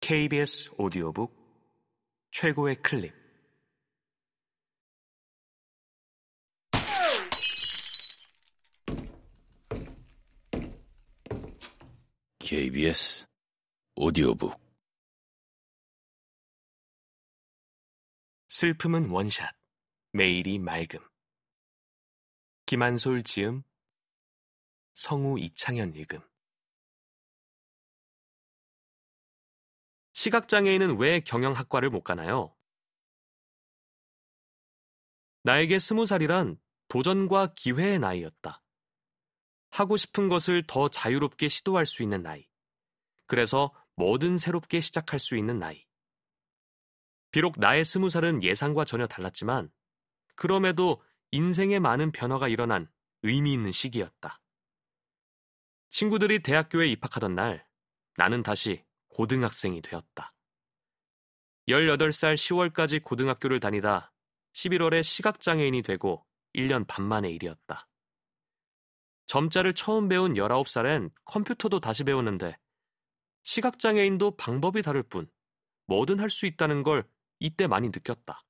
KBS 오디오북 최고의 클립. KBS 오디오북. 슬픔은 원샷 매일이 맑음. 김한솔 지음 성우 이창현 읽음 시각장애인은 왜 경영학과를 못 가나요? 나에게 스무 살이란 도전과 기회의 나이였다. 하고 싶은 것을 더 자유롭게 시도할 수 있는 나이. 그래서 뭐든 새롭게 시작할 수 있는 나이. 비록 나의 스무 살은 예상과 전혀 달랐지만, 그럼에도 인생에 많은 변화가 일어난 의미 있는 시기였다. 친구들이 대학교에 입학하던 날, 나는 다시 고등학생이 되었다. 18살 10월까지 고등학교를 다니다 11월에 시각장애인이 되고 1년 반 만의 일이었다. 점자를 처음 배운 19살엔 컴퓨터도 다시 배우는데 시각장애인도 방법이 다를 뿐 뭐든 할 수 있다는 걸 이때 많이 느꼈다.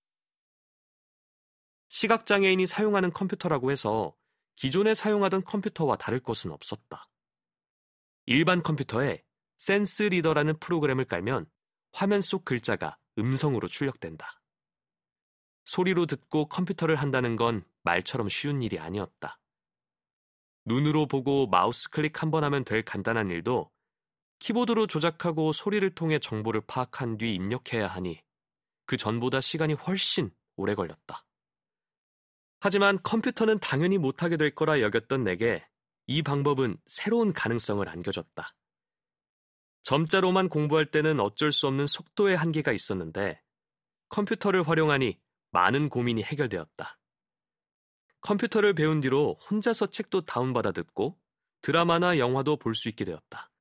시각장애인이 사용하는 컴퓨터라고 해서 기존에 사용하던 컴퓨터와 다를 것은 없었다. 일반 컴퓨터에 센스 리더라는 프로그램을 깔면 화면 속 글자가 음성으로 출력된다. 소리로 듣고 컴퓨터를 한다는 건 말처럼 쉬운 일이 아니었다. 눈으로 보고 마우스 클릭 한 번 하면 될 간단한 일도 키보드로 조작하고 소리를 통해 정보를 파악한 뒤 입력해야 하니 그 전보다 시간이 훨씬 오래 걸렸다. 하지만 컴퓨터는 당연히 못하게 될 거라 여겼던 내게 이 방법은 새로운 가능성을 안겨줬다. 점자로만 공부할 때는 어쩔 수 없는 속도의 한계가 있었는데 컴퓨터를 활용하니 많은 고민이 해결되었다. 컴퓨터를 배운 뒤로 혼자서 책도 다운받아 듣고 드라마나 영화도 볼 수 있게 되었다.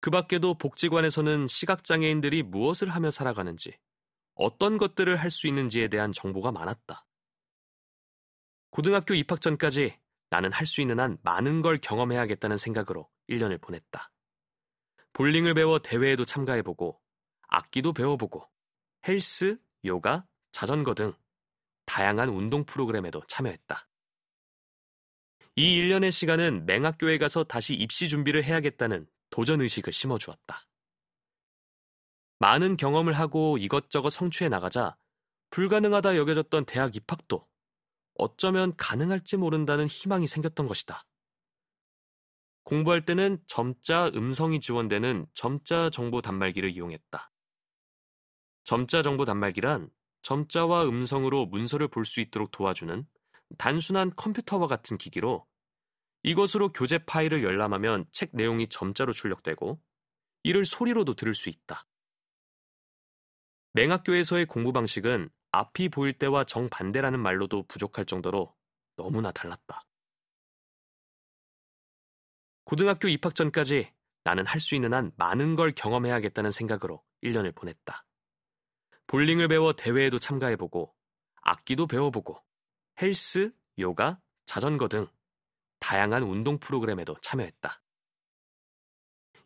그 밖에도 복지관에서는 시각장애인들이 무엇을 하며 살아가는지, 어떤 것들을 할 수 있는지에 대한 정보가 많았다. 고등학교 입학 전까지 나는 할 수 있는 한 많은 걸 경험해야겠다는 생각으로 1년을 보냈다. 볼링을 배워 대회에도 참가해보고, 악기도 배워보고, 헬스, 요가, 자전거 등 다양한 운동 프로그램에도 참여했다. 이 1년의 시간은 맹학교에 가서 다시 입시 준비를 해야겠다는 도전의식을 심어주었다. 많은 경험을 하고 이것저것 성취해 나가자 불가능하다 여겨졌던 대학 입학도 어쩌면 가능할지 모른다는 희망이 생겼던 것이다. 공부할 때는 점자 음성이 지원되는 점자 정보 단말기를 이용했다. 점자 정보 단말기란 점자와 음성으로 문서를 볼 수 있도록 도와주는 단순한 컴퓨터와 같은 기기로 이것으로 교재 파일을 열람하면 책 내용이 점자로 출력되고 이를 소리로도 들을 수 있다. 맹학교에서의 공부 방식은 앞이 보일 때와 정반대라는 말로도 부족할 정도로 너무나 달랐다. 고등학교 입학 전까지 나는 할 수 있는 한 많은 걸 경험해야겠다는 생각으로 1년을 보냈다. 볼링을 배워 대회에도 참가해보고, 악기도 배워보고, 헬스, 요가, 자전거 등 다양한 운동 프로그램에도 참여했다.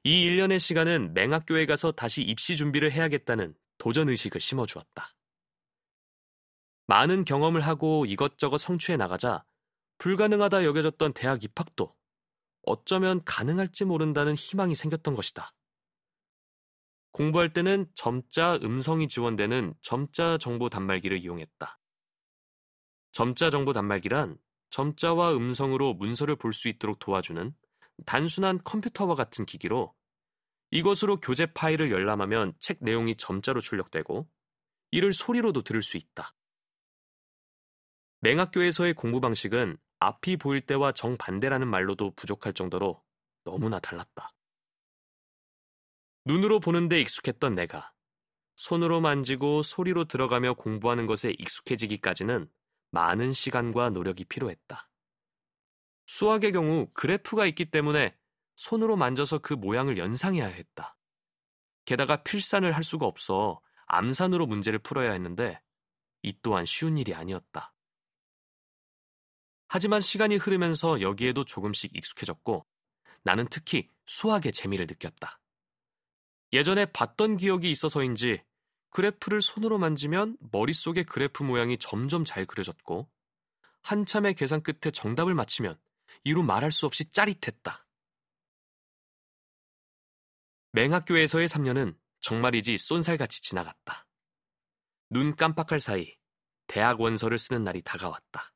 이 1년의 시간은 맹학교에 가서 다시 입시 준비를 해야겠다는 도전의식을 심어주었다. 많은 경험을 하고 이것저것 성취해 나가자 불가능하다 여겨졌던 대학 입학도 어쩌면 가능할지 모른다는 희망이 생겼던 것이다. 공부할 때는 점자 음성이 지원되는 점자 정보 단말기를 이용했다. 점자 정보 단말기란 점자와 음성으로 문서를 볼 수 있도록 도와주는 단순한 컴퓨터와 같은 기기로 이것으로 교재 파일을 열람하면 책 내용이 점자로 출력되고 이를 소리로도 들을 수 있다. 맹학교에서의 공부 방식은 앞이 보일 때와 정반대라는 말로도 부족할 정도로 너무나 달랐다. 눈으로 보는데 익숙했던 내가 손으로 만지고 소리로 들어가며 공부하는 것에 익숙해지기까지는 많은 시간과 노력이 필요했다. 수학의 경우 그래프가 있기 때문에 손으로 만져서 그 모양을 연상해야 했다. 게다가 필산을 할 수가 없어 암산으로 문제를 풀어야 했는데 이 또한 쉬운 일이 아니었다. 하지만 시간이 흐르면서 여기에도 조금씩 익숙해졌고 나는 특히 수학의 재미를 느꼈다. 예전에 봤던 기억이 있어서인지 그래프를 손으로 만지면 머릿속에 그래프 모양이 점점 잘 그려졌고 한참의 계산 끝에 정답을 맞히면 이루 말할 수 없이 짜릿했다. 맹학교에서의 3년은 정말이지 쏜살같이 지나갔다. 눈 깜빡할 사이 대학 원서를 쓰는 날이 다가왔다.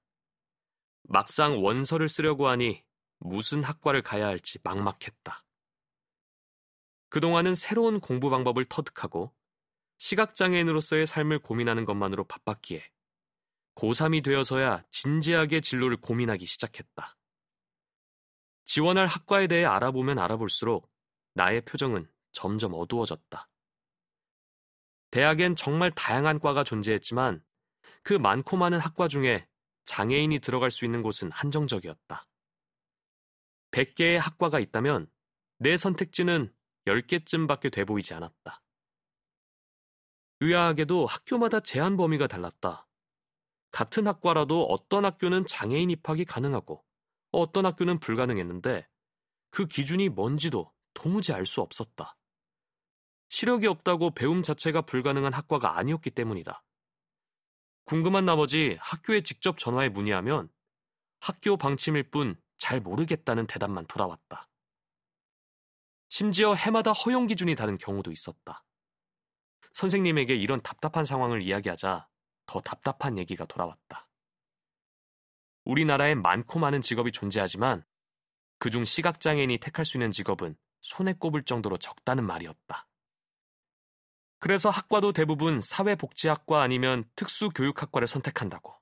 막상 원서를 쓰려고 하니 무슨 학과를 가야 할지 막막했다. 그동안은 새로운 공부 방법을 터득하고 시각장애인으로서의 삶을 고민하는 것만으로 바빴기에 고3이 되어서야 진지하게 진로를 고민하기 시작했다. 지원할 학과에 대해 알아보면 알아볼수록 나의 표정은 점점 어두워졌다. 대학엔 정말 다양한 과가 존재했지만 그 많고 많은 학과 중에 장애인이 들어갈 수 있는 곳은 한정적이었다. 100개의 학과가 있다면 내 선택지는 10개쯤밖에 돼 보이지 않았다. 의아하게도 학교마다 제한 범위가 달랐다. 같은 학과라도 어떤 학교는 장애인 입학이 가능하고 어떤 학교는 불가능했는데 그 기준이 뭔지도 도무지 알 수 없었다. 시력이 없다고 배움 자체가 불가능한 학과가 아니었기 때문이다. 궁금한 나머지 학교에 직접 전화해 문의하면 학교 방침일 뿐 잘 모르겠다는 대답만 돌아왔다. 심지어 해마다 허용 기준이 다른 경우도 있었다. 선생님에게 이런 답답한 상황을 이야기하자 더 답답한 얘기가 돌아왔다. 우리나라에 많고 많은 직업이 존재하지만 그중 시각장애인이 택할 수 있는 직업은 손에 꼽을 정도로 적다는 말이었다. 그래서 학과도 대부분 사회복지학과 아니면 특수교육학과를 선택한다고.